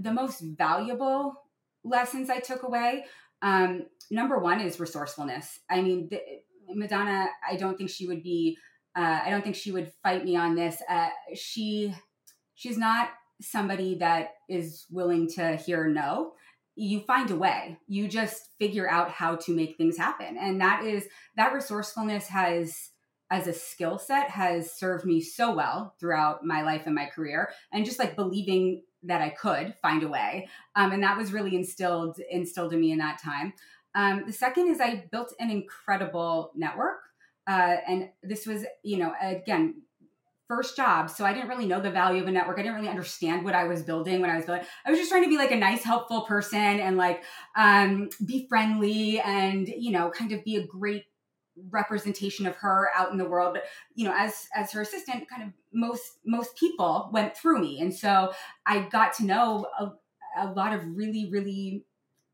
the most valuable lessons I took away, um, number one is resourcefulness. I mean, the, Madonna, I don't think she would be. Uh, I don't think she would fight me on this. Uh, she, she's not somebody that is willing to hear no you find a way you just figure out how to make things happen and that is that resourcefulness has as a skill set has served me so well throughout my life and my career and just like believing that i could find a way um, and that was really instilled instilled in me in that time um, the second is i built an incredible network uh, and this was you know again first job. So I didn't really know the value of a network. I didn't really understand what I was building when I was building. I was just trying to be like a nice, helpful person and like um, be friendly and, you know, kind of be a great representation of her out in the world but you know as as her assistant kind of most most people went through me and so i got to know a, a lot of really really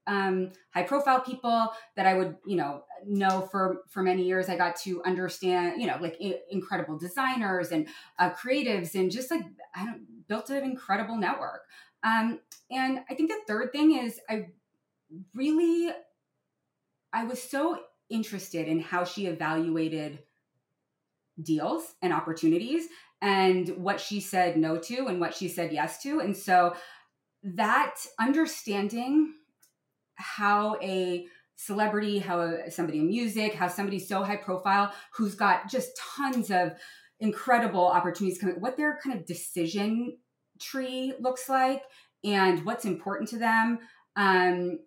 um, high profile people that I would, you know, know for for many years. I got to understand, you know, like I- incredible designers and uh, creatives, and just like I don't, built an incredible network. Um, and I think the third thing is I really, I was so interested in how she evaluated deals and opportunities and what she said no to and what she said yes to. And so that understanding how a celebrity, how somebody in music, how somebody so high profile who's got just tons of incredible opportunities coming, what their kind of decision tree looks like and what's important to them. Um,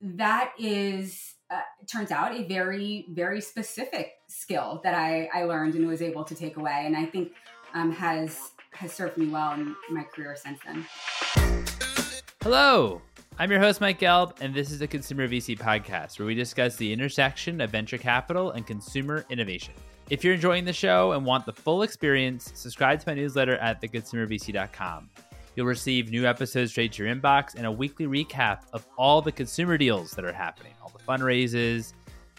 that is uh, turns out a very very specific skill that I, I learned and was able to take away and i think um, has has served me well in my career since then hello I'm your host, Mike Gelb, and this is the Consumer VC podcast where we discuss the intersection of venture capital and consumer innovation. If you're enjoying the show and want the full experience, subscribe to my newsletter at theconsumervc.com. You'll receive new episodes straight to your inbox and a weekly recap of all the consumer deals that are happening, all the fundraises,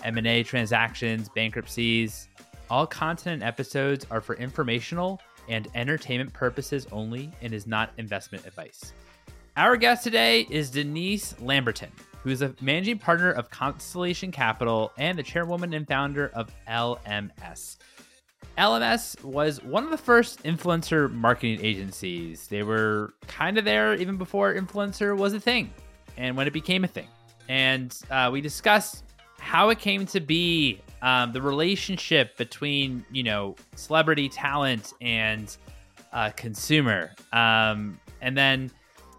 M&A transactions, bankruptcies. All content and episodes are for informational and entertainment purposes only and is not investment advice. Our guest today is Denise Lambertson, who is a managing partner of Constellation Capital and the chairwoman and founder of LMS. LMS was one of the first influencer marketing agencies. They were kind of there even before influencer was a thing and when it became a thing. And uh, we discussed how it came to be, um, the relationship between, you know, celebrity talent and uh, consumer. Um, and then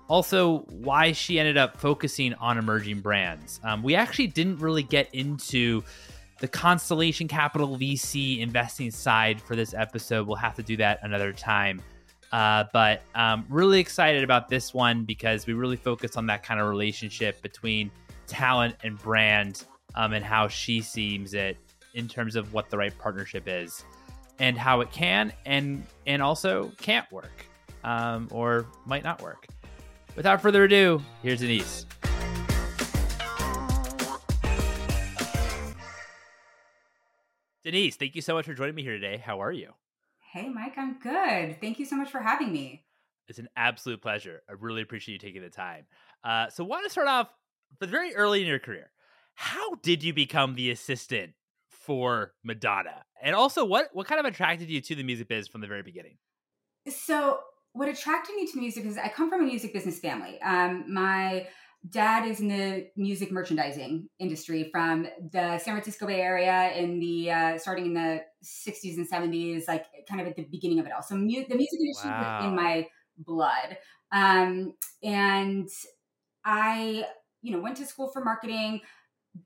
also why she ended up focusing on emerging brands. Um, we actually didn't really get into the Constellation Capital VC investing side for this episode. We'll have to do that another time. Uh, but um, really excited about this one because we really focus on that kind of relationship between talent and brand um, and how she sees it in terms of what the right partnership is and how it can and and also can't work um, or might not work. Without further ado, here's Denise. Denise, thank you so much for joining me here today. How are you? Hey, Mike, I'm good. Thank you so much for having me. It's an absolute pleasure. I really appreciate you taking the time. Uh, so, want to start off, but very early in your career, how did you become the assistant for Madonna? And also, what what kind of attracted you to the music biz from the very beginning? So, what attracted me to music is I come from a music business family. Um, my dad is in the music merchandising industry from the San Francisco Bay Area in the uh, starting in the 60s and 70s, like kind of at the beginning of it all. So mu- the music industry wow. was in my blood. Um, and I, you know, went to school for marketing,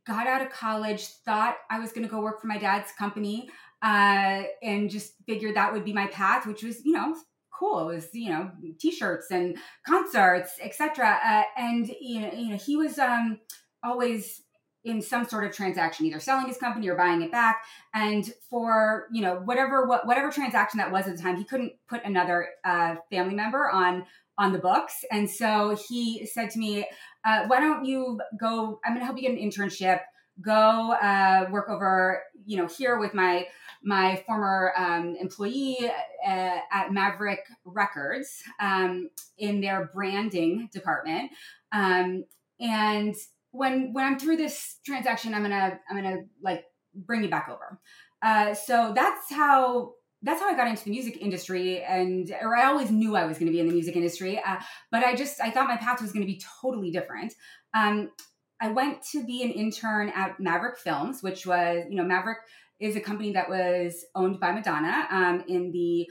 got out of college, thought I was going to go work for my dad's company, uh, and just figured that would be my path, which was, you know, cool. It was you know t-shirts and concerts, etc. Uh, and you know, you know, he was um, always in some sort of transaction, either selling his company or buying it back. And for you know whatever what whatever transaction that was at the time, he couldn't put another uh, family member on on the books. And so he said to me, uh, "Why don't you go? I'm going to help you get an internship." Go uh, work over, you know, here with my my former um, employee uh, at Maverick Records um, in their branding department. Um, and when when I'm through this transaction, I'm gonna I'm gonna like bring you back over. Uh, so that's how that's how I got into the music industry, and or I always knew I was going to be in the music industry, uh, but I just I thought my path was going to be totally different. Um, I went to be an intern at Maverick Films, which was you know Maverick is a company that was owned by Madonna um, in the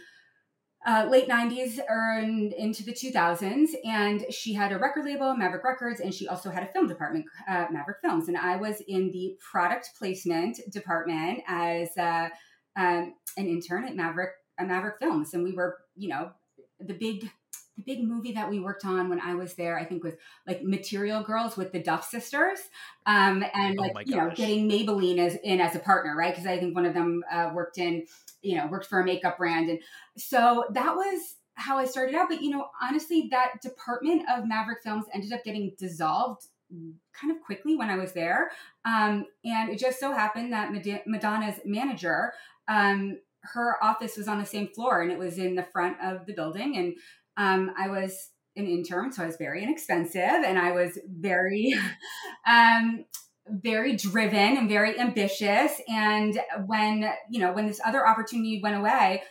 uh, late 90s and into the 2000s. And she had a record label, Maverick Records, and she also had a film department, uh, Maverick Films. And I was in the product placement department as uh, um, an intern at Maverick, Maverick Films. And we were, you know, the big the big movie that we worked on when I was there, I think was like Material Girls with the Duff sisters, um, and oh like oh you know getting Maybelline as in as a partner, right? Because I think one of them uh, worked in you know worked for a makeup brand, and so that was how I started out. But you know, honestly, that department of Maverick Films ended up getting dissolved kind of quickly when I was there, um, and it just so happened that Madonna's manager. Um, her office was on the same floor and it was in the front of the building and um, I was an intern, so I was very inexpensive and I was very, um, very driven and very ambitious. And when, you know, when this other opportunity went away,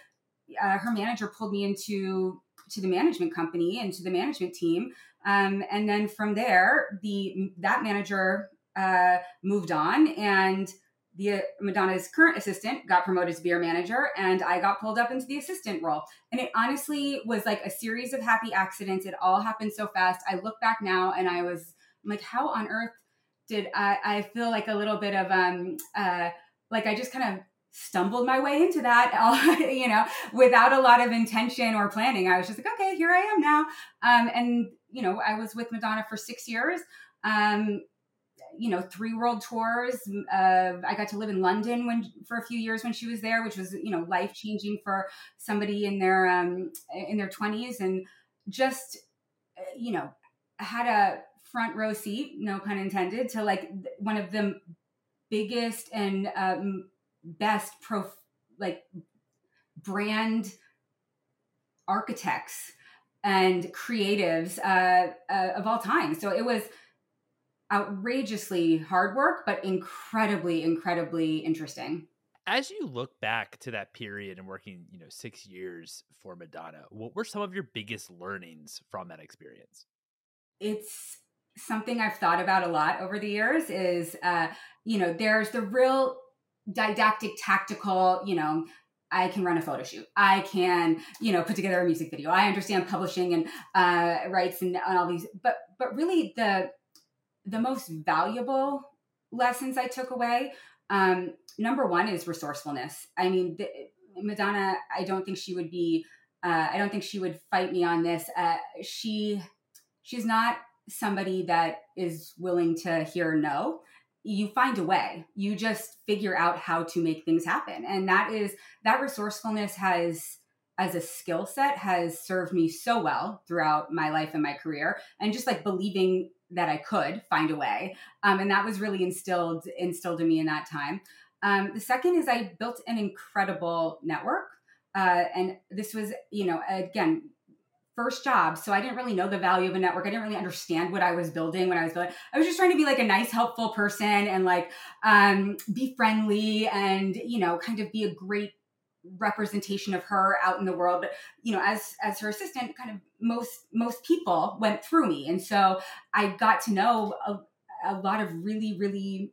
uh, her manager pulled me into to the management company and to the management team. Um, and then from there, the that manager uh, moved on and the Madonna's current assistant got promoted to beer manager, and I got pulled up into the assistant role. And it honestly was like a series of happy accidents. It all happened so fast. I look back now, and I was I'm like, how on earth did I? I feel like a little bit of um, uh, like I just kind of stumbled my way into that, you know, without a lot of intention or planning. I was just like, okay, here I am now. Um, and you know, I was with Madonna for six years. Um, you know three world tours uh, i got to live in london when for a few years when she was there which was you know life changing for somebody in their um in their 20s and just uh, you know had a front row seat no pun intended to like one of the biggest and um, best pro like brand architects and creatives uh, uh, of all time. So it was outrageously hard work, but incredibly, incredibly interesting. As you look back to that period and working, you know, six years for Madonna, what were some of your biggest learnings from that experience? It's something I've thought about a lot over the years is, uh, you know, there's the real didactic, tactical, you know, I can run a photo shoot. I can, you know, put together a music video. I understand publishing and uh, rights and, and all these, but but really the the most valuable lessons I took away, um, number one is resourcefulness. I mean, the, Madonna, I don't think she would be, uh, I don't think she would fight me on this. Uh, she, she's not somebody that is willing to hear no. You find a way. You just figure out how to make things happen, and that is that resourcefulness has as a skill set has served me so well throughout my life and my career and just like believing that I could find a way. Um, and that was really instilled instilled in me in that time. Um, the second is I built an incredible network. Uh, and this was, you know, again, first job. So I didn't really know the value of a network. I didn't really understand what I was building when I was building. I was just trying to be like a nice, helpful person and like um, be friendly and, you know, kind of be a great representation of her out in the world but you know as as her assistant kind of most most people went through me and so i got to know a, a lot of really really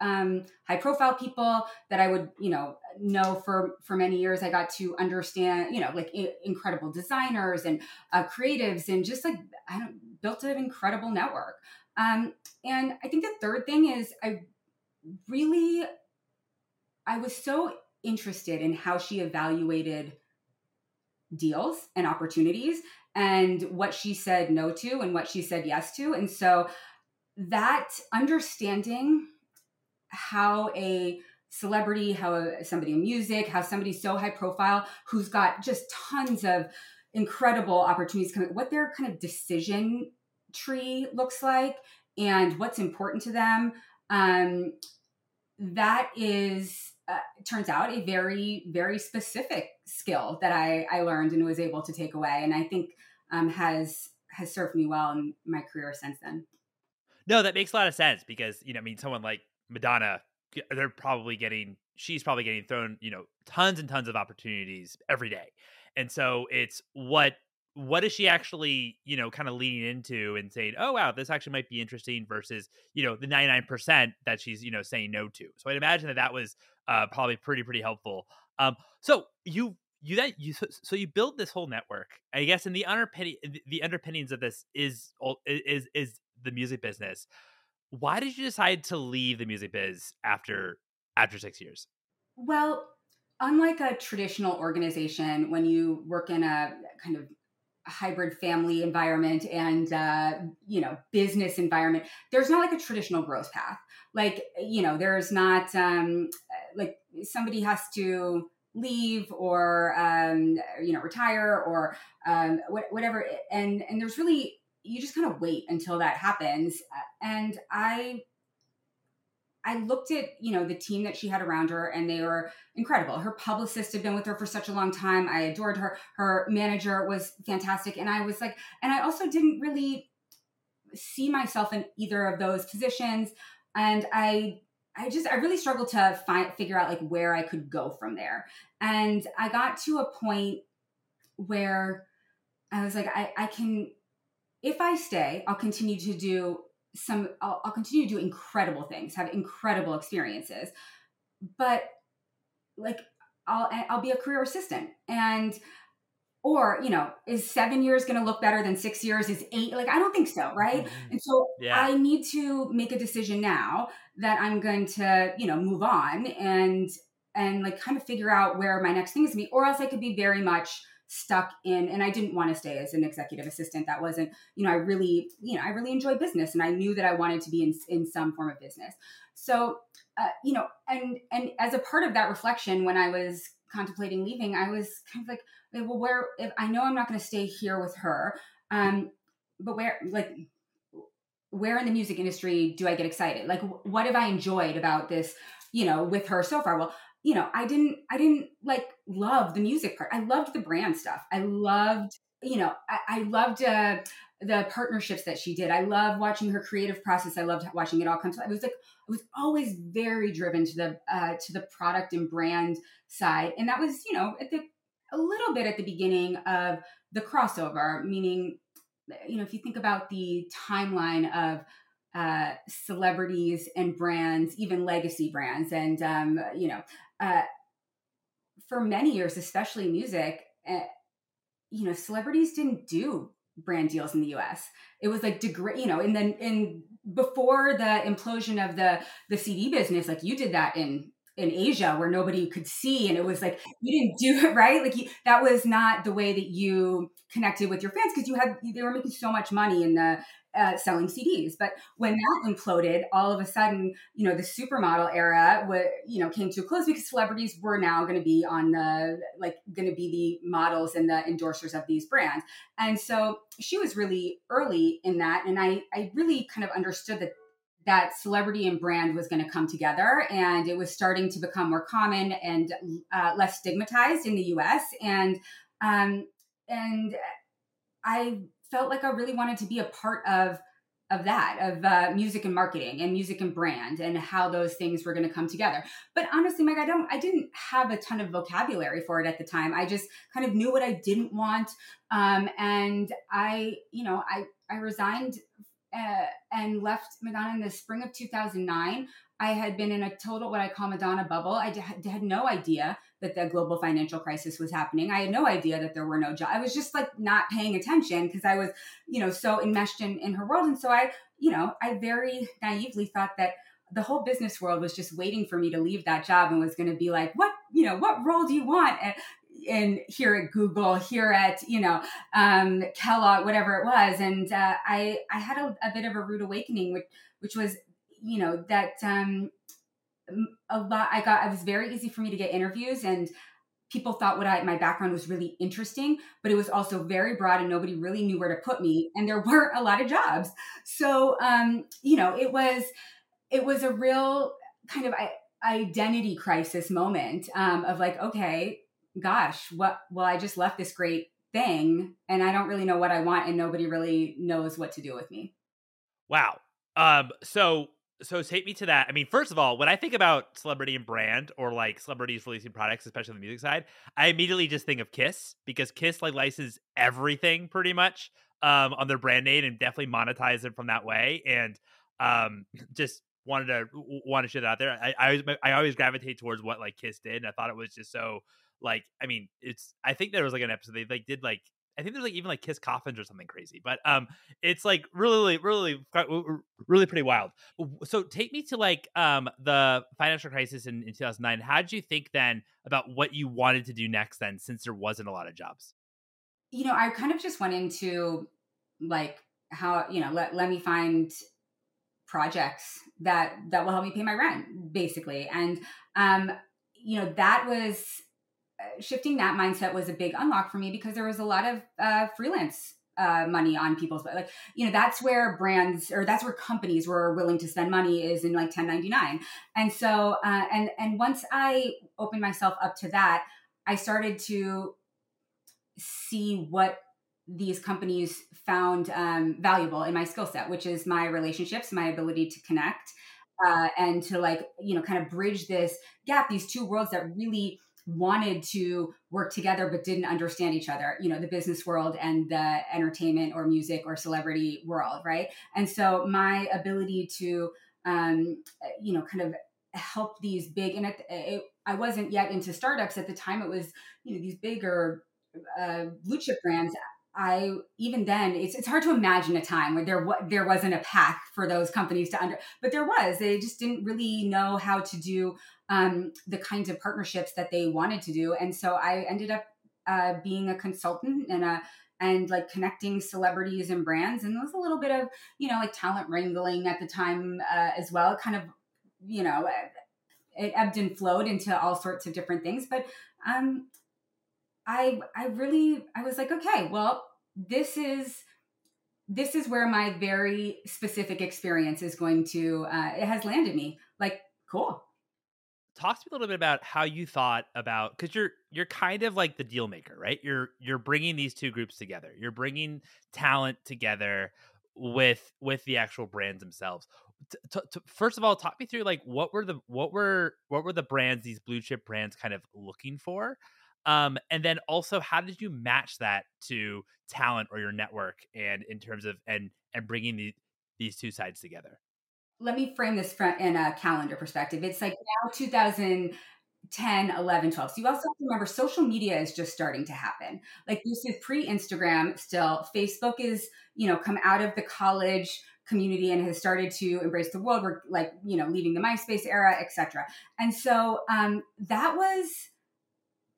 um, high profile people that I would, you know, know for for many years. I got to understand, you know, like I- incredible designers and uh, creatives, and just like I don't, built an incredible network. Um, and I think the third thing is I really, I was so interested in how she evaluated deals and opportunities and what she said no to and what she said yes to. And so that understanding how a celebrity, how somebody in music, how somebody so high profile who's got just tons of incredible opportunities coming, what their kind of decision tree looks like and what's important to them. Um, that is uh, turns out a very very specific skill that I, I learned and was able to take away and i think um, has has served me well in my career since then. No that makes a lot of sense because you know i mean someone like madonna they're probably getting she's probably getting thrown you know tons and tons of opportunities every day. And so it's what what is she actually you know kind of leaning into and saying oh wow this actually might be interesting versus you know the 99% that she's you know saying no to. So i'd imagine that that was uh, probably pretty pretty helpful. Um so you you that you so you build this whole network i guess in the underpinning the underpinnings of this is is is the music business. Why did you decide to leave the music biz after after six years? Well unlike a traditional organization when you work in a kind of hybrid family environment and uh, you know business environment there's not like a traditional growth path. Like you know there's not um, like somebody has to leave or um, you know retire or um, whatever and and there's really you just kind of wait until that happens. And i I looked at, you know, the team that she had around her and they were incredible. Her publicist had been with her for such a long time. I adored her. Her manager was fantastic. And I was like, and I also didn't really see myself in either of those positions. And I I just I really struggled to find figure out like where I could go from there. And I got to a point where I was like, I, I can if I stay, I'll continue to do some I'll, I'll continue to do incredible things have incredible experiences but like i'll i'll be a career assistant and or you know is seven years going to look better than six years is eight like i don't think so right mm-hmm. and so yeah. i need to make a decision now that i'm going to you know move on and and like kind of figure out where my next thing is going to be or else i could be very much stuck in and I didn't want to stay as an executive assistant. That wasn't, you know, I really, you know, I really enjoy business and I knew that I wanted to be in, in some form of business. So, uh, you know, and and as a part of that reflection when I was contemplating leaving, I was kind of like, well, where if I know I'm not going to stay here with her, um, but where like where in the music industry do I get excited? Like, what have I enjoyed about this, you know, with her so far? Well, you know, I didn't, I didn't like love the music part. I loved the brand stuff. I loved, you know, I, I loved uh, the partnerships that she did. I love watching her creative process. I loved watching it all come to. I was like, I was always very driven to the uh, to the product and brand side, and that was, you know, at the a little bit at the beginning of the crossover, meaning, you know, if you think about the timeline of uh, celebrities and brands, even legacy brands, and um, you know, uh, for many years, especially music, uh, you know, celebrities didn't do brand deals in the U.S. It was like degrade, you know, and then in before the implosion of the the CD business, like you did that in in Asia where nobody could see, and it was like you didn't do it right. Like you, that was not the way that you connected with your fans because you had they were making so much money in the uh, selling CDs. But when that imploded, all of a sudden, you know, the supermodel era, w- you know, came to a close because celebrities were now going to be on the like going to be the models and the endorsers of these brands. And so she was really early in that, and I I really kind of understood that that celebrity and brand was going to come together and it was starting to become more common and uh, less stigmatized in the us and um, and i felt like I really wanted to be a part of of that of uh, music and marketing and music and brand and how those things were going to come together. But honestly mike i don't i didn't have a ton of vocabulary for it at the time. I just kind of knew what i didn't want um, and i you know i i resigned uh, and left madonna in the spring of 2009 i had been in a total what i call madonna bubble. I d- had no idea that the global financial crisis was happening. I had no idea that there were no jobs. I was just like not paying attention because I was, you know, so enmeshed in, in her world. And so I, you know, I very naively thought that the whole business world was just waiting for me to leave that job and was going to be like, what, you know, what role do you want? And, here at Google, here at you know um, Kellogg, whatever it was, and uh, I I had a, a, bit of a rude awakening, which which was you know that um, a lot i got it was very easy for me to get interviews and people thought what i my background was really interesting but it was also very broad and nobody really knew where to put me and there weren't a lot of jobs so um you know it was it was a real kind of identity crisis moment um, of like, okay, gosh, what? Well, I just left this great thing, and I don't really know what I want, and nobody really knows what to do with me. Wow. Um. So so take me to that. I mean, first of all, when I think about celebrity and brand or like celebrities releasing products, especially on the music side, I immediately just think of Kiss because Kiss like licenses everything pretty much um on their brand name and definitely monetize it from that way. And um just wanted to want to shit out there. I, I always I always gravitate towards what like Kiss did, and I thought it was just so like I mean it's I think there was like an episode they like did like I think there's like even like Kiss coffins or something crazy, but um, it's like really, really, really pretty wild. So take me to like um the financial crisis in, in 2009. How did you think then about what you wanted to do next then, since there wasn't a lot of jobs? You know, I kind of just went into like how you know let let me find projects that that will help me pay my rent basically and um you know that was shifting that mindset was a big unlock for me because there was a lot of uh, freelance uh, money on people's but like you know that's where brands or that's where companies were willing to spend money is in like 1099 and so uh, and and once i opened myself up to that i started to see what these companies found um, valuable in my skill set, which is my relationships, my ability to connect, uh, and to like you know kind of bridge this gap, these two worlds that really wanted to work together but didn't understand each other you know the business world and the entertainment or music or celebrity world right and so my ability to um, you know kind of help these big and it, it, i wasn't yet into startups at the time it was you know these bigger uh, blue chip brands I even then it's it's hard to imagine a time where there there wasn't a path for those companies to under, but there was. They just didn't really know how to do um, the kinds of partnerships that they wanted to do, and so I ended up uh, being a consultant and a and like connecting celebrities and brands, and there was a little bit of you know like talent wrangling at the time uh, as well. Kind of you know it ebbed and flowed into all sorts of different things, but um, I I really I was like, okay, well, this is this is where my very specific experience is going to uh, it has landed me. Like, cool. Talk to me a little bit about how you thought about because you're you're kind of like the deal maker, right? You're you're bringing these two groups together. You're bringing talent together with with the actual brands themselves. T- t- first of all, talk me through like what were the what were what were the brands these blue chip brands kind of looking for um, and then also, how did you match that to talent or your network, and in terms of and and bringing the, these two sides together? Let me frame this in a calendar perspective. It's like now 2010, 11, 12. So you also have to remember social media is just starting to happen. Like this is pre-Instagram still. Facebook is, you know, come out of the college community and has started to embrace the world. We're like, you know, leaving the MySpace era, etc. And so um, that was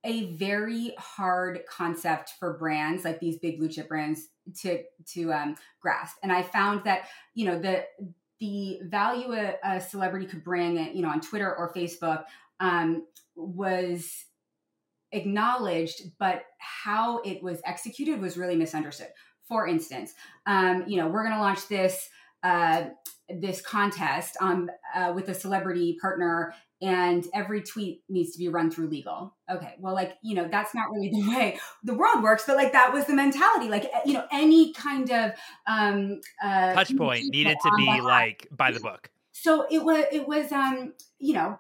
a very hard concept for brands like these big blue chip brands to to um, grasp. And I found that you know the the value a, a celebrity could bring, you know, on Twitter or Facebook um, was acknowledged, but how it was executed was really misunderstood. For instance, um, you know, we're going to launch this uh, this contest uh, with a celebrity partner and every tweet needs to be run through legal. Okay, well, like, you know, that's not really the way the world works, but like that was the mentality. Like, eh, you know, any kind of um uh touch point needed to be like by the book. So it was it was um, you know,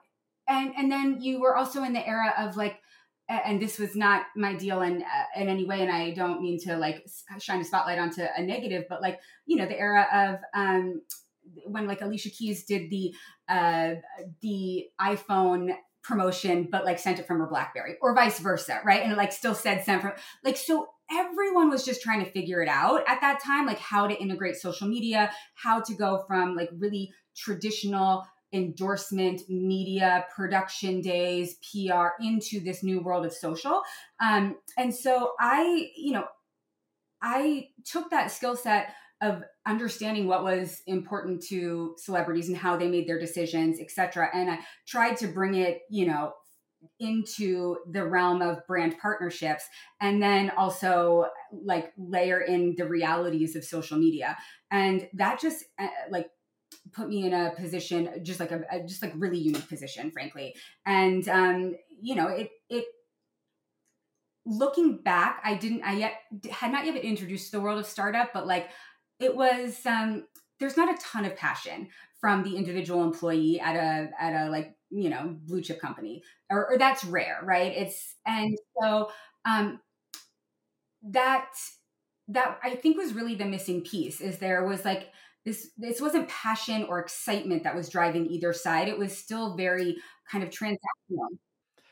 and and then you were also in the era of like and this was not my deal in uh, in any way and i don't mean to like shine a spotlight onto a negative but like you know the era of um when like Alicia Keys did the uh, the iPhone promotion, but like sent it from her BlackBerry, or vice versa, right? And it like still said sent from like so. Everyone was just trying to figure it out at that time, like how to integrate social media, how to go from like really traditional endorsement media production days pr into this new world of social um, and so i you know i took that skill set of understanding what was important to celebrities and how they made their decisions, etc. And I tried to bring it, you know, into the realm of brand partnerships and then also like layer in the realities of social media. And that just uh, like put me in a position, just like a, a just like really unique position, frankly. And um, you know, it it looking back, I didn't, I yet had not yet been introduced to the world of startup, but like it was, um, there's not a ton of passion from the individual employee at a, at a like, you know, blue chip company or, or that's rare, right? It's, and so, um, that, that I think was really the missing piece is there was like, this this wasn't passion or excitement that was driving either side. It was still very kind of transactional.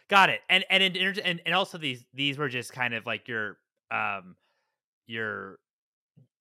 Got it. And and and and also these these were just kind of like your um your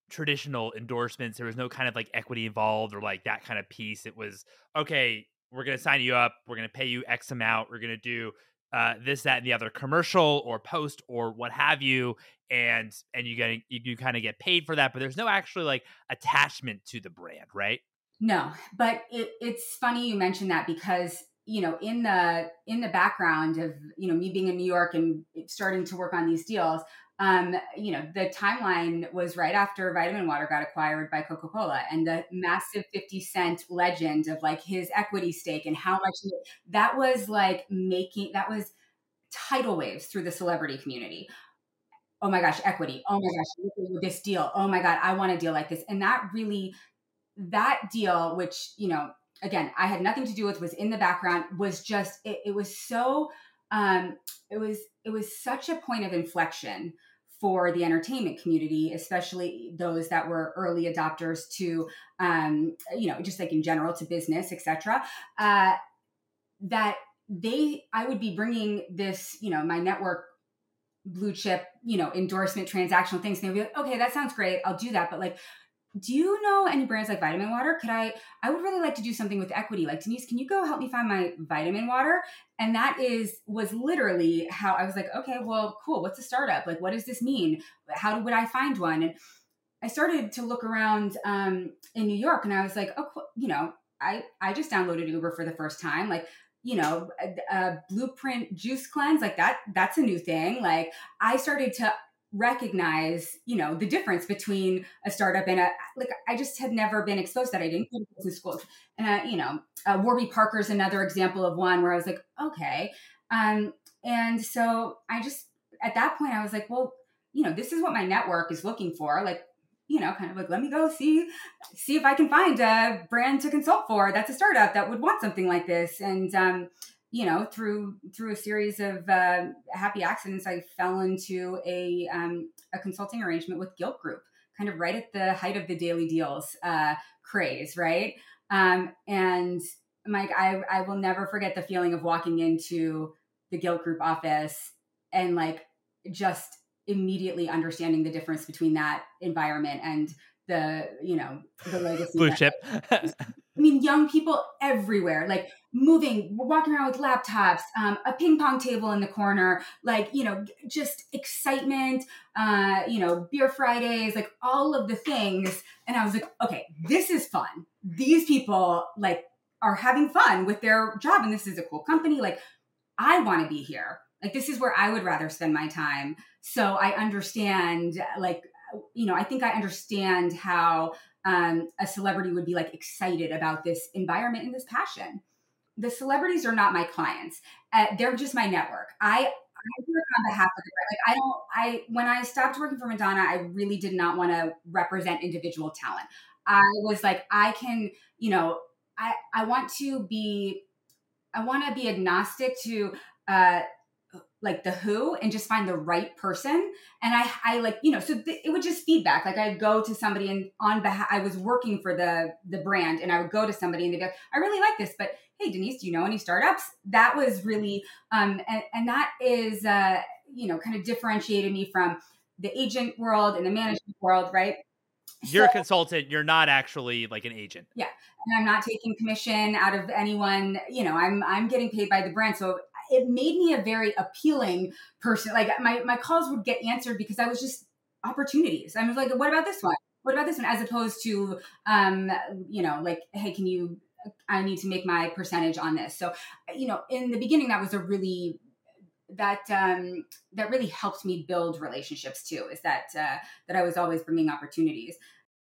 traditional endorsements. There was no kind of like equity involved or like that kind of piece. It was okay. We're gonna sign you up. We're gonna pay you X amount. We're gonna do uh, this, that, and the other commercial or post or what have you, and and you get you, you kind of get paid for that. But there's no actually like attachment to the brand, right? No, but it, it's funny you mentioned that because you know in the in the background of you know me being in new york and starting to work on these deals um, you know the timeline was right after vitamin water got acquired by coca-cola and the massive 50 cent legend of like his equity stake and how much that was like making that was tidal waves through the celebrity community. Oh my gosh equity. Oh my gosh this deal. Oh my god i want a deal like this. And that really that deal which you know again i had nothing to do with was in the background was just it, it was so um it was it was such a point of inflection for the entertainment community especially those that were early adopters to um you know just like in general to business etc uh that they i would be bringing this you know my network blue chip you know endorsement transactional things and they'd be like okay that sounds great. I'll do that. But like do you know any brands like vitamin water? Could i i would really like to do something with equity. Like denise can you go help me find my vitamin water? And that is was literally how i was like okay well cool what's a startup? Like what does this mean? How would i find one? And i started to look around um, in new york and i was like oh you know i i just downloaded uber for the first time like you know a, a blueprint juice cleanse like that that's a new thing. Like i started to recognize you know the difference between a startup and a like i just had never been exposed to that i didn't go to business school and uh, you know uh, warby parker's another example of one where i was like okay. Um and so i just at that point i was like well you know this is what my network is looking for like you know kind of like let me go see see if i can find a brand to consult for that's a startup that would want something like this. And um you know through through a series of uh, happy accidents i fell into a um, a consulting arrangement with gilt group kind of right at the height of the daily deals uh, craze right? Um, and mike I, I will never forget the feeling of walking into the gilt group office and like just immediately understanding the difference between that environment and the you know the legacy blue chip. I mean young people everywhere like moving walking around with laptops um, a ping pong table in the corner like you know just excitement uh, you know beer fridays like all of the things. And i was like okay this is fun. These people like are having fun with their job and this is a cool company. Like i want to be here. Like this is where i would rather spend my time. So i understand like you know, I think I understand how um, a celebrity would be like excited about this environment and this passion. The celebrities are not my clients; uh, they're just my network. I I work on behalf of the Like I don't. I when I stopped working for Madonna, I really did not want to represent individual talent. I was like, I can, you know, I I want to be, I want to be agnostic to uh, like the who and just find the right person. And i i like you know so th- it would just feedback. Like i'd go to somebody and on behalf i was working for the the brand and i would go to somebody and they'd be like i really like this but hey denise do you know any startups? That was really um and, and that is uh you know kind of differentiated me from the agent world and the management world right? You're so, a consultant. You're not actually like an agent. Yeah. And i'm not taking commission out of anyone. You know i'm i'm getting paid by the brand. So it made me a very appealing person. Like my, my calls would get answered because I was just opportunities. I was like, what about this one? What about this one? As opposed to, um, you know, like, hey, can you, I need to make my percentage on this. So, you know, in the beginning, that was a really, that um, that really helped me build relationships too. Is that uh, that I was always bringing opportunities.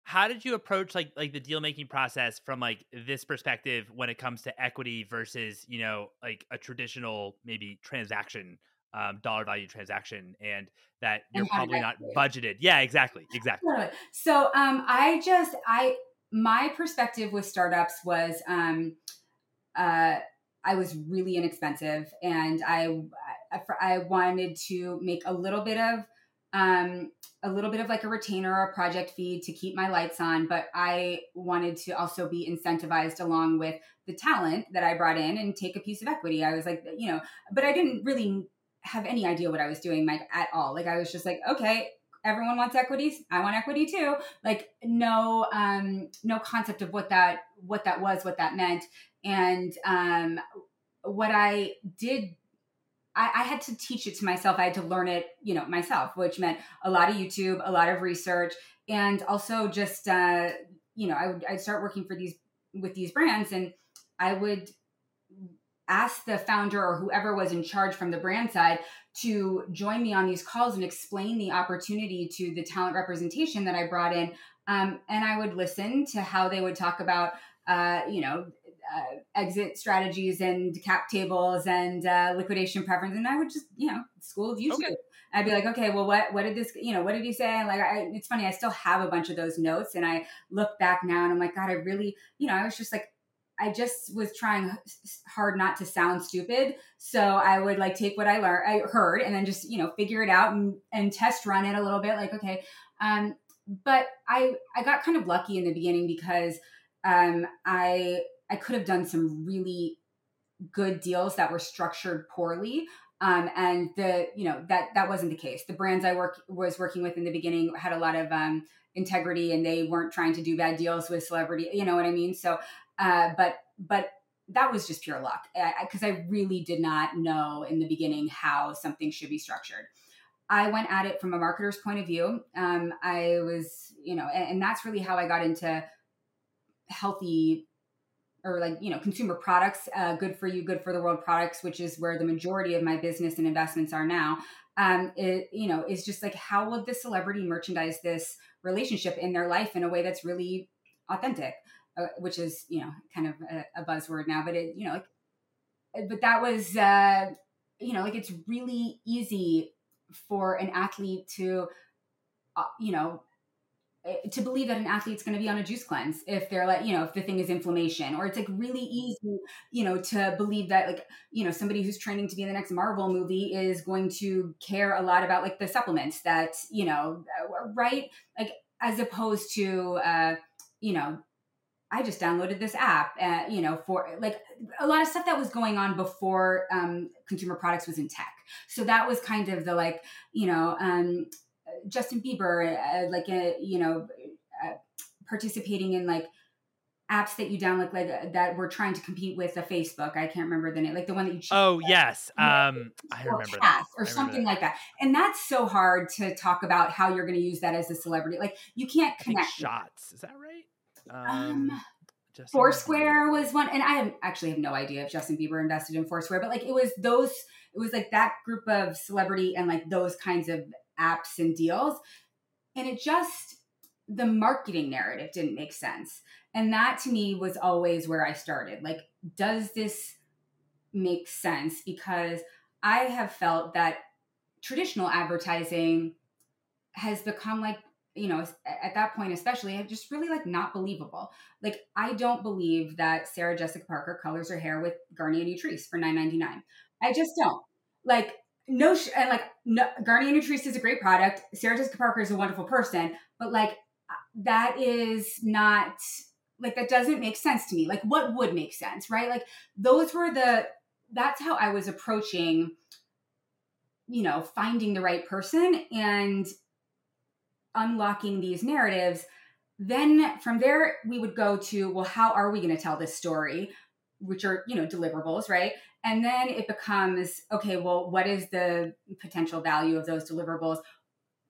How did you approach like like the deal making process from like this perspective when it comes to equity versus you know like a traditional maybe transaction um, dollar value transaction and that you're And probably not budgeted? Yeah exactly exactly. So um, I just I my perspective with startups was um, uh, I was really inexpensive, and I, I I wanted to make a little bit of um, a little bit of like a retainer or a project fee to keep my lights on, but I wanted to also be incentivized along with the talent that I brought in and take a piece of equity. I was like, you know, but I didn't really have any idea what I was doing like at all. Like I was just like, okay, everyone wants equities. I want equity too. Like no um no concept of what that what that was, what that meant. And um what I did I, I had to teach it to myself. I had to learn it, you know, myself, which meant a lot of YouTube, a lot of research, and also just, uh, you know, I would I'd start working for these with these brands, and I would ask the founder or whoever was in charge from the brand side to join me on these calls and explain the opportunity to the talent representation that I brought in. Um, and I would listen to how they would talk about, uh, you know, uh, exit strategies and cap tables and uh, liquidation preference. And I would just, you know, school of YouTube. Okay. I'd be like, okay, well, what what did this, you know, what did he say? And like, I, it's funny, I still have a bunch of those notes, and I look back now, and I'm like, God, I really, you know, I was just like, I just was trying hard not to sound stupid. So I would like take what I learned, I heard, and then just you know figure it out and, and test run it a little bit. Like okay, um, but I I got kind of lucky in the beginning because um, I I could have done some really good deals that were structured poorly. Um, and the you know that that wasn't the case. The brands I work was working with in the beginning had a lot of um, integrity, and they weren't trying to do bad deals with celebrity. You know what I mean? So uh, but but that was just pure luck because I, I, I really did not know in the beginning how something should be structured. I went at it from a marketer's point of view. Um, I was, you know, and, and that's really how I got into healthy or like you know consumer products uh, good for you good for the world products which is where the majority of my business and investments are now um, it you know is just like how will the celebrity merchandise this relationship in their life in a way that's really authentic? Uh, which is you know kind of a, a, buzzword now but it you know like but that was uh you know like it's really easy for an athlete to uh, you know to believe that an athlete's going to be on a juice cleanse if they're like you know if the thing is inflammation or it's like really easy you know to believe that like you know somebody who's training to be in the next marvel movie is going to care a lot about like the supplements that you know right like as opposed to uh you know I just downloaded this app, uh, you know, for like a lot of stuff that was going on before um, consumer products was in tech. So that was kind of the like, you know, um, Justin Bieber, uh, like a, you know, uh, participating in like apps that you download like uh, that were trying to compete with a Facebook. I can't remember the name, like the one that you. Oh yes, um, I remember that. or something that. like that. And that's so hard to talk about how you're going to use that as a celebrity. Like you can't connect shots. Is that right? Um, Foursquare was one, and I have, actually have no idea if Justin Bieber invested in Foursquare, but like it was those, it was like that group of celebrity and like those kinds of apps and deals, and it just the marketing narrative didn't make sense, and that to me was always where I started. Like, does this make sense? Because I have felt that traditional advertising has become like you know, at that point, especially, eh, just really like not believable. Like, I don't believe that Sarah Jessica Parker colors her hair with Garnier Nutrisse for nine ninety nine. I just don't. Like, no, sh- and like, no, Garnier Nutrisse is a great product. Sarah Jessica Parker is a wonderful person, but like, uh, that is not like that doesn't make sense to me. Like, what would make sense, right? Like, those were the. That's how I was approaching. You know, finding the right person and unlocking these narratives then from there we would go to well how are we going to tell this story which are you know deliverables right and then it becomes okay well what is the potential value of those deliverables?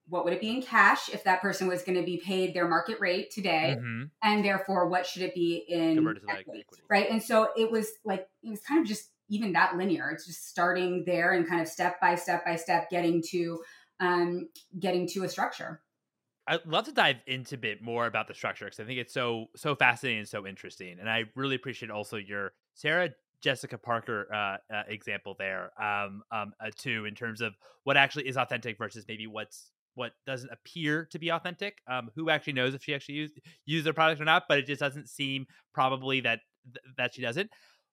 What would it be in cash if that person was going to be paid their market rate today? Mm-hmm. and therefore what should it be in equity, right? And so it was like it was kind of just even that linear. It's just starting there and kind of step by step by step getting to um, getting to a structure. I'd love to dive into a bit more about the structure because I think it's so so fascinating and so interesting, and I really appreciate also your Sarah Jessica Parker uh, uh, example there um, um, uh, too, in terms of what actually is authentic versus maybe what's what doesn't appear to be authentic. Um, who actually knows if she actually used used their product or not? But it just doesn't seem probably that that she doesn't.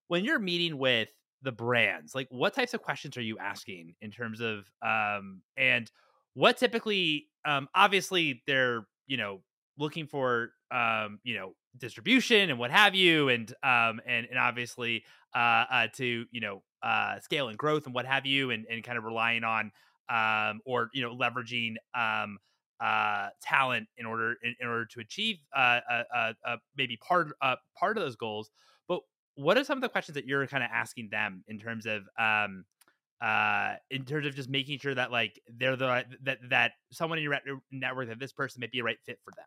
When you're meeting with the brands, like what types of questions are you asking in terms of um, and what typically um, obviously they're you know looking for um, you know distribution and what have you and um and and obviously uh, uh to you know uh scale and growth and what have you and and kind of relying on um or you know leveraging um uh talent in order in, in order to achieve uh, uh, uh, uh maybe part uh part of those goals. But what are some of the questions that you're kind of asking them in terms of um uh in terms of just making sure that like they're the that that someone in your network that this person may be a right fit for them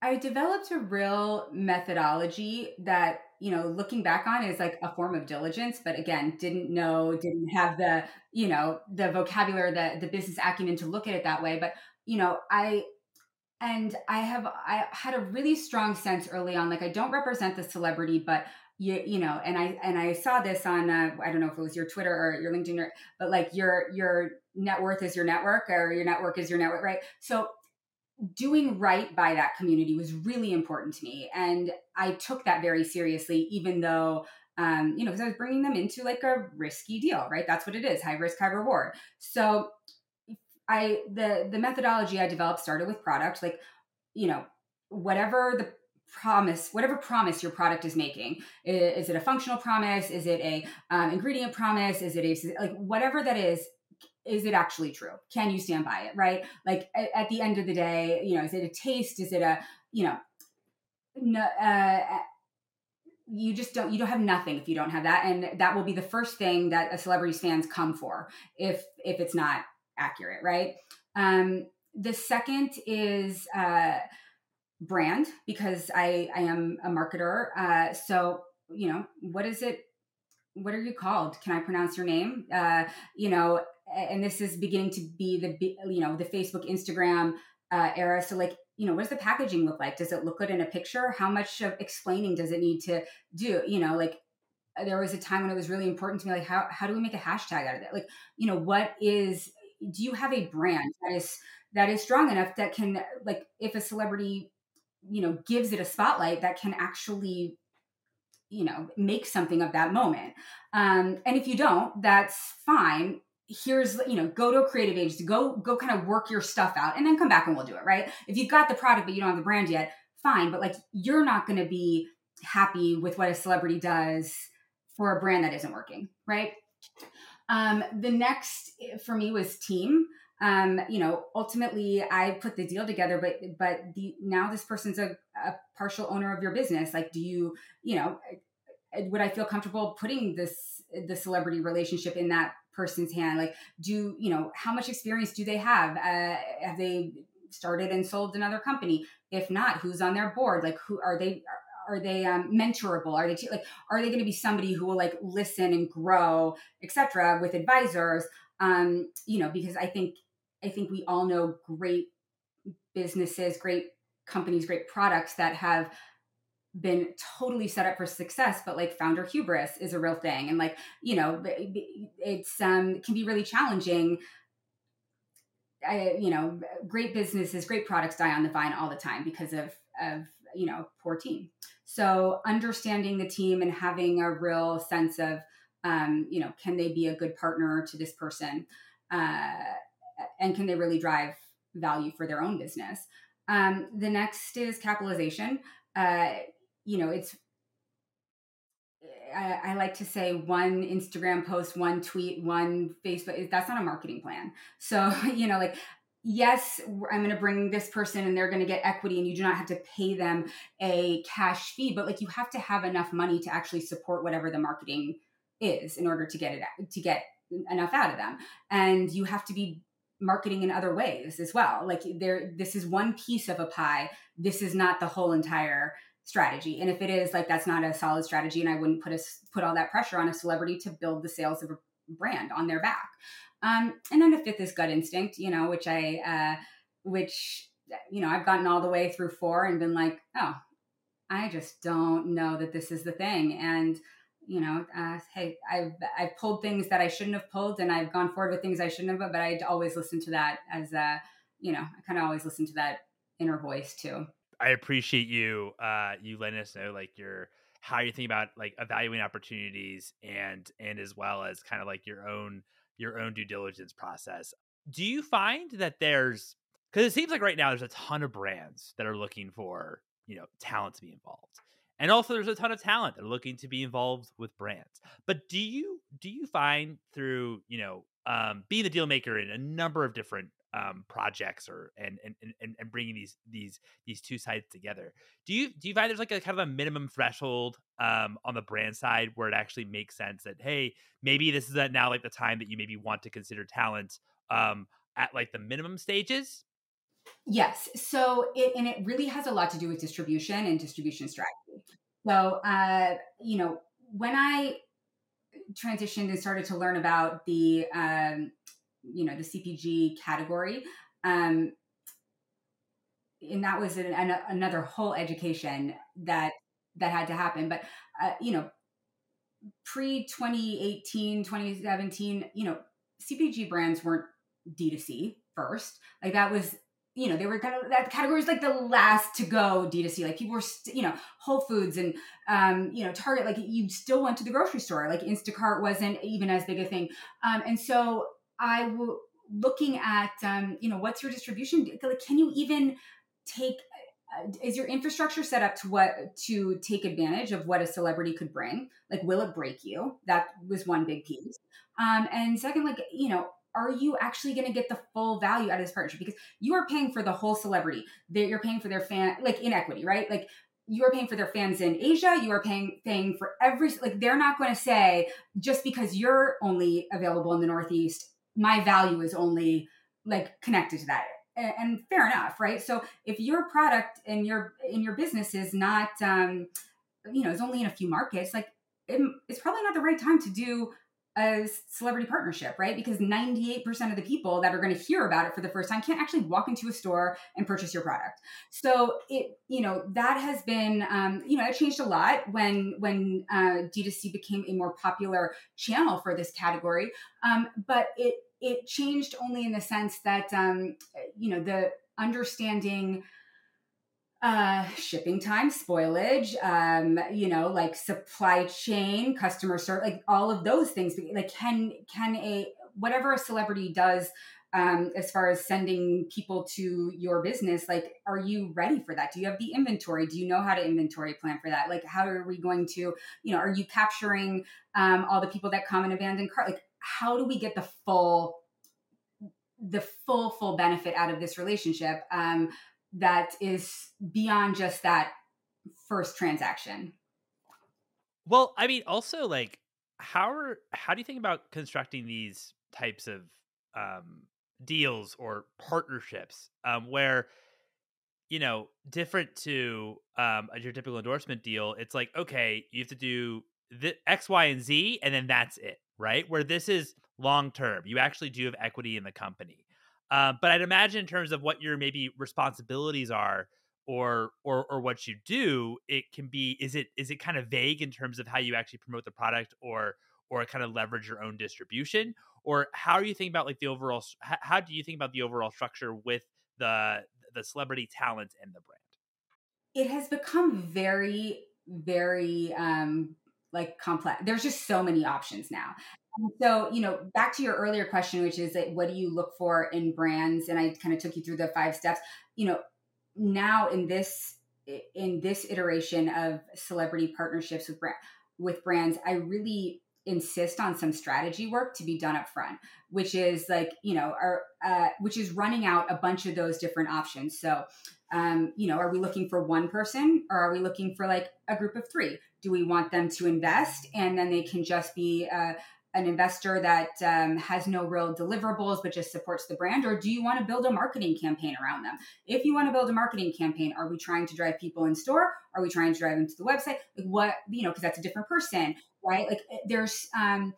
I developed a real methodology that, you know, looking back on is like a form of diligence, but again, didn't know, didn't have the, you know, the vocabulary, the the business acumen to look at it that way. But, you know, I and I have I had a really strong sense early on, like I don't represent the celebrity, but you you know, and I and I saw this on uh, I don't know if it was your Twitter or your LinkedIn, or, but like your your net worth is your network or your network is your network, right? So doing right by that community was really important to me. And i took that very seriously even though um, you know because i was bringing them into like a risky deal right? That's what it is high risk high reward. So i the the methodology i developed started with product like you know whatever the promise whatever promise your product is making is, it a functional promise? Is it a um, ingredient promise? Is it a like whatever that is is it actually true? Can you stand by it? Right? Like at, at the end of the day, you know, is it a taste? Is it a, you know, no, uh, you just don't you don't have nothing if you don't have that and that will be the first thing that a celebrity's fans come for if if it's not accurate right um the second is uh brand because i i am a marketer uh so you know what is it what are you called can i pronounce your name uh you know and this is beginning to be the you know the Facebook, Instagram uh, era. So like you know, what does the packaging look like? Does it look good in a picture? How much of explaining does it need to do? You know, like there was a time when it was really important to me, like how how do we make a hashtag out of that Like you know, what is do you have a brand that is that is strong enough that can like if a celebrity you know gives it a spotlight that can actually you know make something of that moment um, and if you don't that's fine here's you know go to a creative agency go go kind of work your stuff out and then come back and we'll do it right? If you've got the product but you don't have the brand yet fine but like you're not going to be happy with what a celebrity does for a brand that isn't working right? Um the next eh, for me was team. Um you know ultimately i put the deal together but but the now this person's a, a partial owner of your business. Like do you you know eh, would i feel comfortable putting this the celebrity relationship in that person's hand like do you know how much experience do they have? Uh, have they started and sold another company? If not who's on their board? Like who are they are they um, mentorable? Are they like are they going to be somebody who will like listen and grow etc with advisors? Um you know because i think i think we all know great businesses great companies great products that have been totally set up for success but like founder hubris is a real thing. And like you know it's um can be really challenging. I, you know great businesses great products die on the vine all the time because of of you know poor team. So understanding the team and having a real sense of um you know can they be a good partner to this person uh and can they really drive value for their own business? Um, the next is capitalization. Uh, you know, it's I, I, like to say one Instagram post, one tweet, one Facebook. That's not a marketing plan. So, you know, like, yes, I'm going to bring this person and they're going to get equity and you do not have to pay them a cash fee, but like you have to have enough money to actually support whatever the marketing is in order to get it, to get enough out of them. And you have to be marketing in other ways as well. Like there, this is one piece of a pie. This is not the whole entire strategy. And if it is like that's not a solid strategy, and I wouldn't put a put all that pressure on a celebrity to build the sales of a brand on their back. Um, and then the fifth is gut instinct, you know, which I uh, which you know, I've gotten all the way through four and been like, oh, I just don't know that this is the thing. And, you know, uh, hey, I've, I've pulled things that I shouldn't have pulled and I've gone forward with things I shouldn't have, but I'd always listen to that as a, you know, I kind of always listen to that inner voice too. I appreciate you, uh, you letting us know like your, how you think about like evaluating opportunities and, and as well as kind of like your own, your own due diligence process. Do you find that there's, because it seems like right now there's a ton of brands that are looking for you know talent to be involved and also there's a ton of talent that are looking to be involved with brands but do you do you find through you know um, being the deal maker in a number of different um, projects or and, and and and bringing these these these two sides together do you do you find there's like a kind of a minimum threshold um, on the brand side where it actually makes sense that hey maybe this is now like the time that you maybe want to consider talent um, at like the minimum stages Yes. So it and it really has a lot to do with distribution and distribution strategy. So uh, you know, when I transitioned and started to learn about the um, you know the CPG category, um, and that was an, an, another whole education that that had to happen. But uh, you know, pre 2018, 2017, you know, CPG brands weren't D2C first. Like that was you know, they were kind of that category is like the last to go D2C. Like people were, st- you know, Whole Foods and, um, you know, Target, like you still went to the grocery store. Like Instacart wasn't even as big a thing. Um, and so I w- looking at, um, you know, what's your distribution? Like, can you even take, uh, is your infrastructure set up to what, to take advantage of what a celebrity could bring? Like, will it break you? That was one big piece. Um, and second, like, you know, are you actually going to get the full value out of this partnership? Because you are paying for the whole celebrity. that You're paying for their fan, like inequity, right? Like you are paying for their fans in Asia. You are paying paying for every like they're not going to say just because you're only available in the Northeast, my value is only like connected to that. And, fair enough, right? So if your product and your in your business is not, um, you know, is only in a few markets, like it, it's probably not the right time to do a celebrity partnership, right? Because 98% of the people that are going to hear about it for the first time can't actually walk into a store and purchase your product. So it, you know, that has been, um, you know, it changed a lot when when uh, D2C became a more popular channel for this category. Um, but it it changed only in the sense that, um, you know, the understanding uh shipping time spoilage um you know like supply chain customer service like all of those things like can can a whatever a celebrity does um as far as sending people to your business like are you ready for that? Do you have the inventory? Do you know how to inventory plan for that? Like how are we going to you know are you capturing um all the people that come in abandoned cart like how do we get the full the full full benefit out of this relationship um that is beyond just that first transaction. Well, I mean, also like how are how do you think about constructing these types of um, deals or partnerships um, where you know different to um, your typical endorsement deal? It's like okay, you have to do the X, Y, and Z, and then that's it, right? Where this is long term, you actually do have equity in the company. Uh, but I'd imagine in terms of what your maybe responsibilities are or or or what you do, it can be is it is it kind of vague in terms of how you actually promote the product or or kind of leverage your own distribution or how are you thinking about like the overall how, do you think about the overall structure with the the celebrity talent and the brand? It has become very very um like complex. There's just so many options now. So, you know, back to your earlier question, which is that what do you look for in brands? And I kind of took you through the five steps. You know, now in this in this iteration of celebrity partnerships with brand with brands, I really insist on some strategy work to be done up front, which is like, you know, our, uh, which is running out a bunch of those different options. So, um, you know, are we looking for one person or are we looking for like a group of three? Do we want them to invest and then they can just be uh, an investor that um, has no real deliverables but just supports the brand or do you want to build a marketing campaign around them? If you want to build a marketing campaign are we trying to drive people in store? Are we trying to drive them to the website? Like what you know because that's a different person right? Like eh, there's um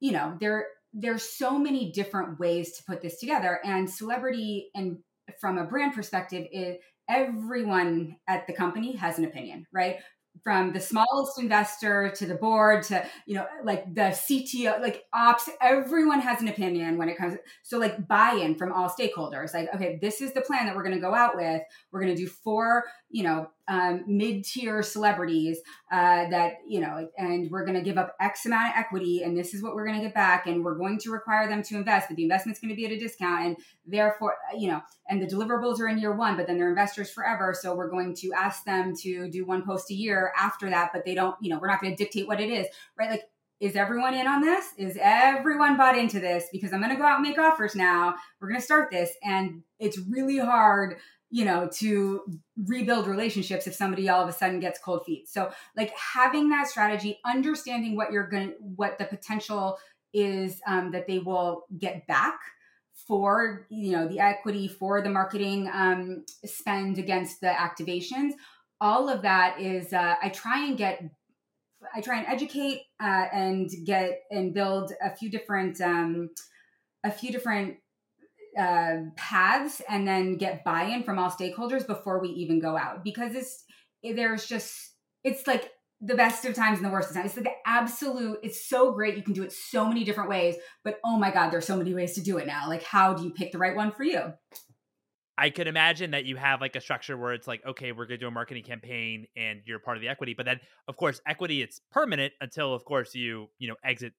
you know there there's so many different ways to put this together and celebrity and from a brand perspective is everyone at the company has an opinion, right? From the smallest investor to the board to you know like the cto like ops everyone has an opinion when it comes so like buy-in from all stakeholders like okay this is the plan that we're going to go out with. We're going to do four you know um, mid-tier celebrities uh, that you know and we're going to give up x amount of equity and this is what we're going to get back and we're going to require them to invest but the investment's going to be at a discount and therefore you know and the deliverables are in year one but then they're investors forever so we're going to ask them to do one post a year after that but they don't you know we're not going to dictate what it is right? Like is everyone in on this? Is everyone bought into this? Because i'm going to go out and make offers now. We're going to start this and it's really hard you know, to rebuild relationships if somebody all of a sudden gets cold feet. So, like having that strategy, understanding what you're going to, what the potential is um, that they will get back for, you know, the equity for the marketing um, spend against the activations. All of that is, uh, I try and get I try and educate uh, and get and build a few different um, a few different uh, paths and then get buy-in from all stakeholders before we even go out because it's there's just it's like the best of times and the worst of times. It's like the absolute. It's so great. You can do it so many different ways, but oh my god, there's so many ways to do it now. Like, how do you pick the right one for you? I could imagine that you have like a structure where it's like, okay, we're going to do a marketing campaign and you're part of the equity. But then, of course, equity it's permanent until, of course, you you know exit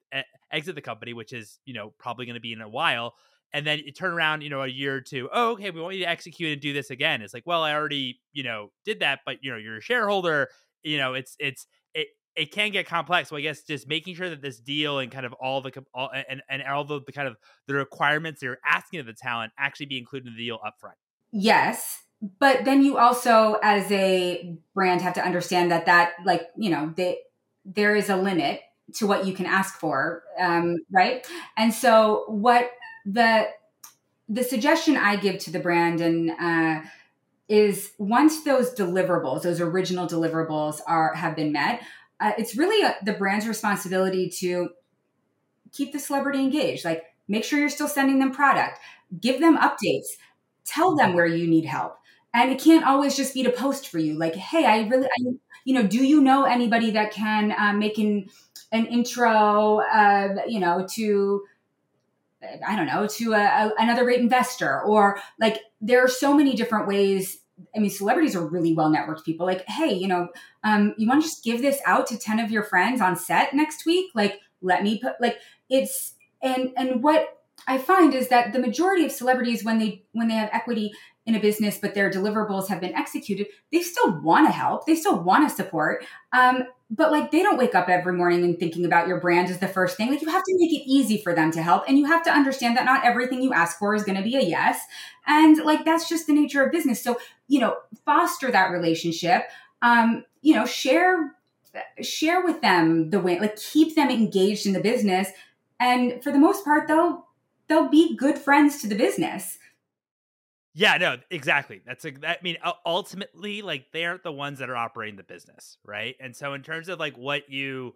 exit the company, which is you know probably going to be in a while and then you turn around, you know, a year or two. Oh, okay, we want you to execute and do this again. It's like, well, I already, you know, did that, but you know, you're a shareholder. You know, it's it's it it can get complex. So I guess just making sure that this deal and kind of all the all and and all the, the kind of the requirements you're asking of the talent actually be included in the deal upfront. Yes, but then you also, as a brand, have to understand that that like you know they, there is a limit to what you can ask for, um, right? And so what the the suggestion I give to the brand and uh, is once those deliverables, those original deliverables, are have been met, uh, it's really a, the brand's responsibility to keep the celebrity engaged. Like, make sure you're still sending them product, give them updates, tell them where you need help, and it can't always just be to post for you. Like, hey, I really, I, you know, do you know anybody that can uh, make an an intro, uh, you know, to I don't know, to a, a, another great investor, or like there are so many different ways. I mean, celebrities are really well networked people. Like, hey, you know, um, you want to just give this out to ten of your friends on set next week? Like, let me put like it's and and what I find is that the majority of celebrities, when they when they have equity in a business, but their deliverables have been executed, they still want to help. They still want to support. Um, but like they don't wake up every morning and thinking about your brand is the first thing. Like you have to make it easy for them to help. And you have to understand that not everything you ask for is going to be a yes. And like that's just the nature of business. So, you know, foster that relationship. Um, you know, share share with them the way like keep them engaged in the business. And for the most part, they'll they'll be good friends to the business. Yeah, no, exactly. That's a, I mean, ultimately, like they aren't the ones that are operating the business, right? And so, in terms of like what you,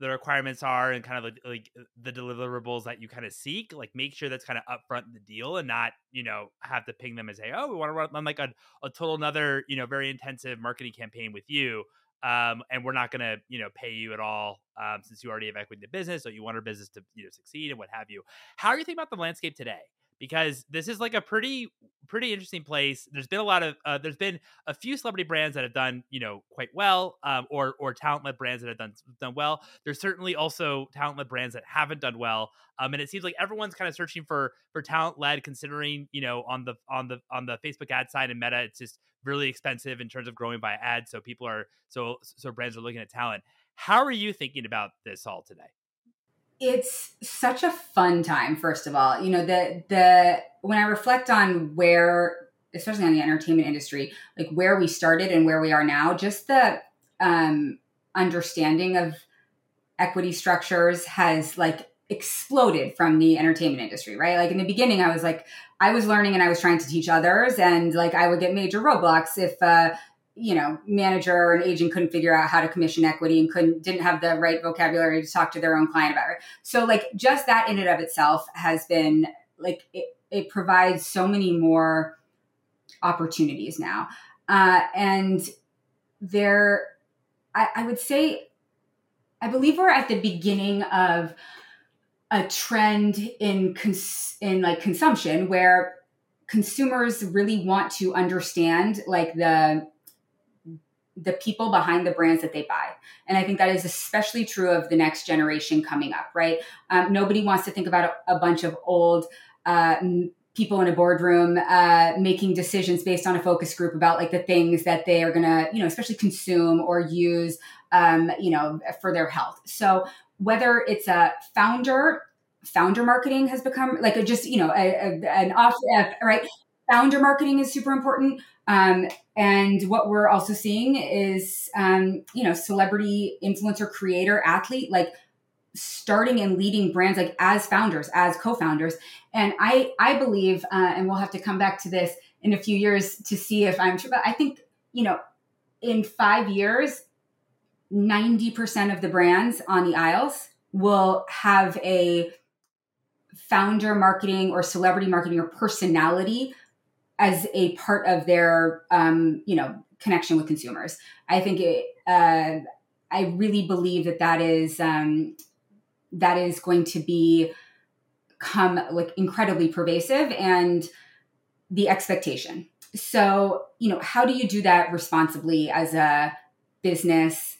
the requirements are, and kind of like, like the deliverables that you kind of seek, like make sure that's kind of upfront in the deal, and not you know have to ping them and say, oh, we want to run like a, a total another you know very intensive marketing campaign with you, um, and we're not going to you know pay you at all um, since you already have equity in the business, so you want our business to you know succeed and what have you. How are you thinking about the landscape today? Because this is like a pretty pretty interesting place. There's been a lot of uh, there's been a few celebrity brands that have done you know quite well, um, or or talent led brands that have done done well. There's certainly also talent led brands that haven't done well, um, and it seems like everyone's kind of searching for for talent led. Considering you know on the on the on the Facebook ad side and Meta, it's just really expensive in terms of growing by ads. So people are so so brands are looking at talent. How are you thinking about this all today? It's such a fun time first of all. You know the the when i reflect on where especially on the entertainment industry like where we started and where we are now just the um understanding of equity structures has like exploded from the entertainment industry right? Like in the beginning i was like i was learning and i was trying to teach others and like i would get major roadblocks if uh you know manager or an agent couldn't figure out how to commission equity and couldn't didn't have the right vocabulary to talk to their own client about it so like just that in and of itself has been like it, it provides so many more opportunities now. Uh, and there, I, I would say, I believe we're at the beginning of a trend in cons- in like consumption where consumers really want to understand like the the people behind the brands that they buy. And I think that is especially true of the next generation coming up, right? Um, nobody wants to think about a, a bunch of old uh, people in a boardroom uh, making decisions based on a focus group about like the things that they are going to, you know, especially consume or use, um, you know, for their health. So whether it's a founder, founder marketing has become like a just, you know, a, a, an off, uh, right? Founder marketing is super important. Um, and what we're also seeing is, um, you know, celebrity influencer, creator, athlete, like starting and leading brands like as founders, as co-founders. And I, I believe, uh, and we'll have to come back to this in a few years to see if I'm true, but I think, you know, in five years, 90% of the brands on the aisles will have a founder marketing or celebrity marketing or personality as a part of their um, you know connection with consumers. I think it. Uh, I really believe that that is um, that is going to be come like incredibly pervasive and the expectation. So you know, how do you do that responsibly as a business?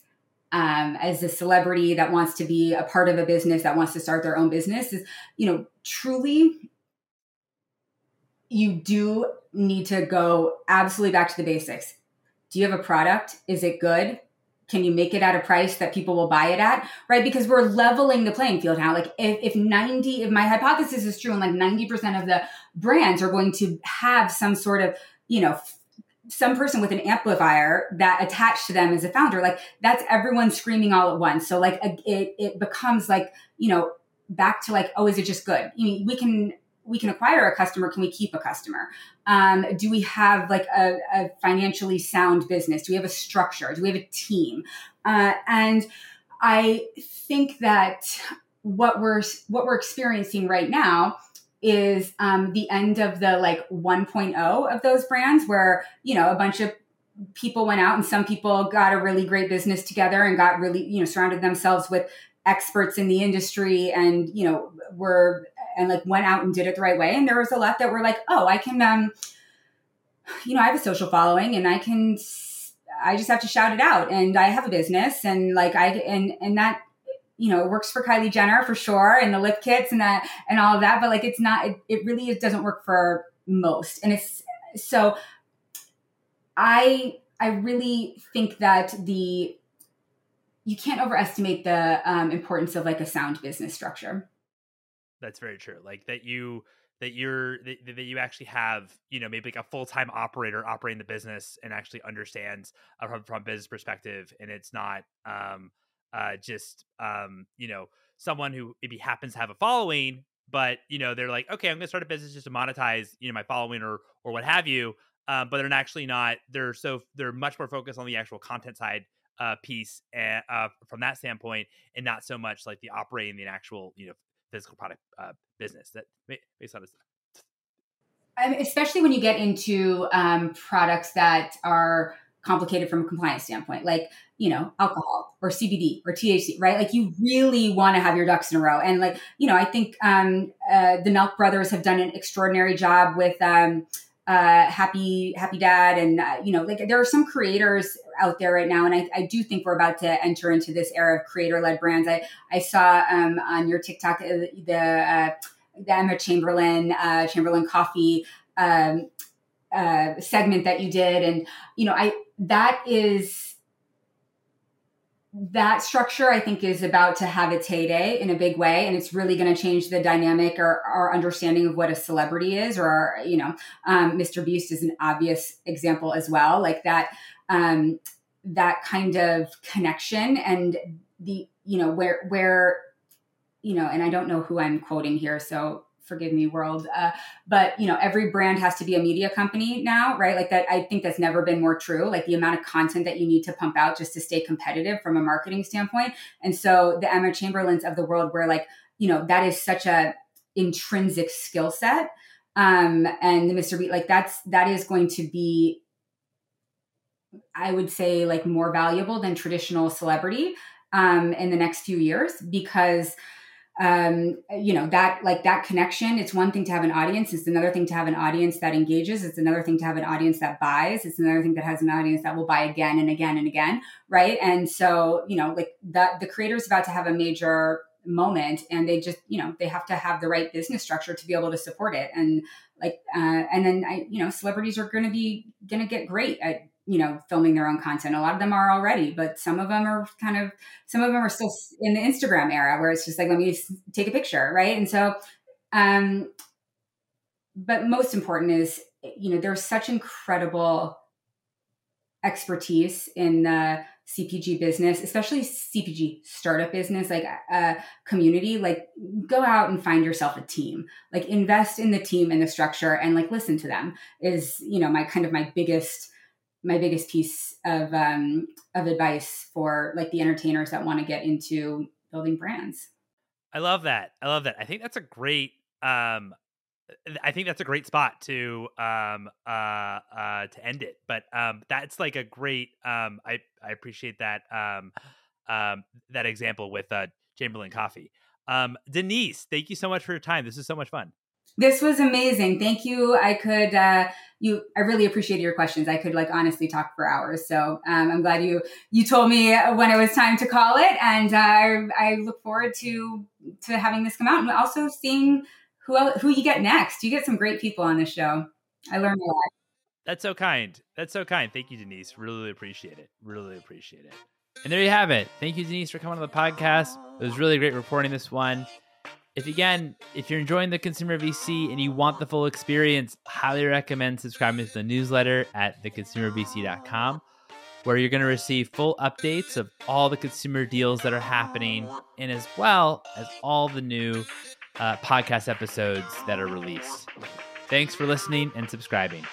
Um, as a celebrity that wants to be a part of a business that wants to start their own business is you know truly you do need to go absolutely back to the basics. Do you have a product? Is it good? Can you make it at a price that people will buy it at? Right? Because we're leveling the playing field now. Like if, if 90, if my hypothesis is true and like 90% of the brands are going to have some sort of, you know, some person with an amplifier that attached to them as a founder, like that's everyone screaming all at once. So like it, it becomes like, you know, back to like, oh, is it just good? I mean, we can we can acquire a customer can we keep a customer? Um, do we have like a, a, financially sound business? Do we have a structure? Do we have a team? Uh, and i think that what we're what we're experiencing right now is um, the end of the like 1.0 of those brands where you know a bunch of people went out and some people got a really great business together and got really you know surrounded themselves with experts in the industry and you know were and like went out and did it the right way. And there was a lot that were like, oh, I can, um, you know, I have a social following and I can, I just have to shout it out. And I have a business and like I, and, and that, you know, it works for Kylie Jenner for sure and the lip kits and that, and all of that. But like, it's not, it, it really it doesn't work for most. And it's, so I, I really think that the, you can't overestimate the um, importance of like a sound business structure. That's very true. Like that you that you're that, that you actually have you know maybe like a full-time operator operating the business and actually understands from, from a business perspective and it's not um uh just um you know someone who maybe happens to have a following but you know they're like okay i'm gonna start a business just to monetize you know my following or or what have you um, but they're actually not they're so they're much more focused on the actual content side uh, piece and, uh, from that standpoint and not so much like the operating the actual you know physical product uh, business that based on this especially when you get into um, products that are complicated from a compliance standpoint, like you know alcohol or CBD or THC, right? Like you really want to have your ducks in a row, and like you know, I think um, uh, the Nelk Brothers have done an extraordinary job with um, uh, Happy Happy Dad, and uh, you know, like there are some creators out there right now, and I, I do think we're about to enter into this era of creator led brands. I I saw um, on your TikTok uh, the uh, the Emma Chamberlain uh, Chamberlain Coffee um, uh, segment that you did, and you know, I that is that structure i think is about to have its heyday in a big way and it's really going to change the dynamic or our understanding of what a celebrity is or you know um, mr beast is an obvious example as well like that um, that kind of connection and the you know where where you know and i don't know who i'm quoting here so forgive me world uh, but you know every brand has to be a media company now right like that i think that's never been more true like the amount of content that you need to pump out just to stay competitive from a marketing standpoint and so the emma chamberlains of the world where like you know that is such a intrinsic skill set um, and the Mr. Beast, like that's that is going to be, I would say, like more valuable than traditional celebrity um, in the next few years because um, you know that like that connection it's one thing to have an audience it's another thing to have an audience that engages it's another thing to have an audience that buys it's another thing that has an audience that will buy again and again and again right? And so you know like that the creator is about to have a major moment and they just you know they have to have the right business structure to be able to support it. And like uh, and then i you know celebrities are going to be going to get great at you know filming their own content a lot of them are already but some of them are kind of some of them are still in the instagram era where it's just like let me take a picture right and so um but most important is you know there's such incredible expertise in the CPG business, especially CPG startup business, like a uh, community, like go out and find yourself a team. Like invest in the team and the structure and like listen to them is, you know, my kind of my biggest my biggest piece of um, of advice for like the entertainers that want to get into building brands. I love that. I love that. I think that's a great um I think that's a great spot to um uh uh to end it. But um that's like a great um I I appreciate that um um that example with uh Chamberlain Coffee. Um Denise, thank you so much for your time. This is so much fun. This was amazing. Thank you. I could uh you I really appreciated your questions. I could like honestly talk for hours. So um, I'm glad you you told me when it was time to call it and uh, I, I look forward to to having this come out and also seeing who else, who you get next. You get some great people on this show. I learned a lot. That's so kind. That's so kind. Thank you, Denise. Really appreciate it. Really appreciate it. And there you have it. Thank you, Denise, for coming on the podcast. It was really great reporting this one. If again, if you're enjoying the Consumer VC and you want the full experience, highly recommend subscribing to the newsletter at theconsumervc.com, where you're going to receive full updates of all the consumer deals that are happening, and as well as all the new uh, podcast episodes that are released. Thanks for listening and subscribing.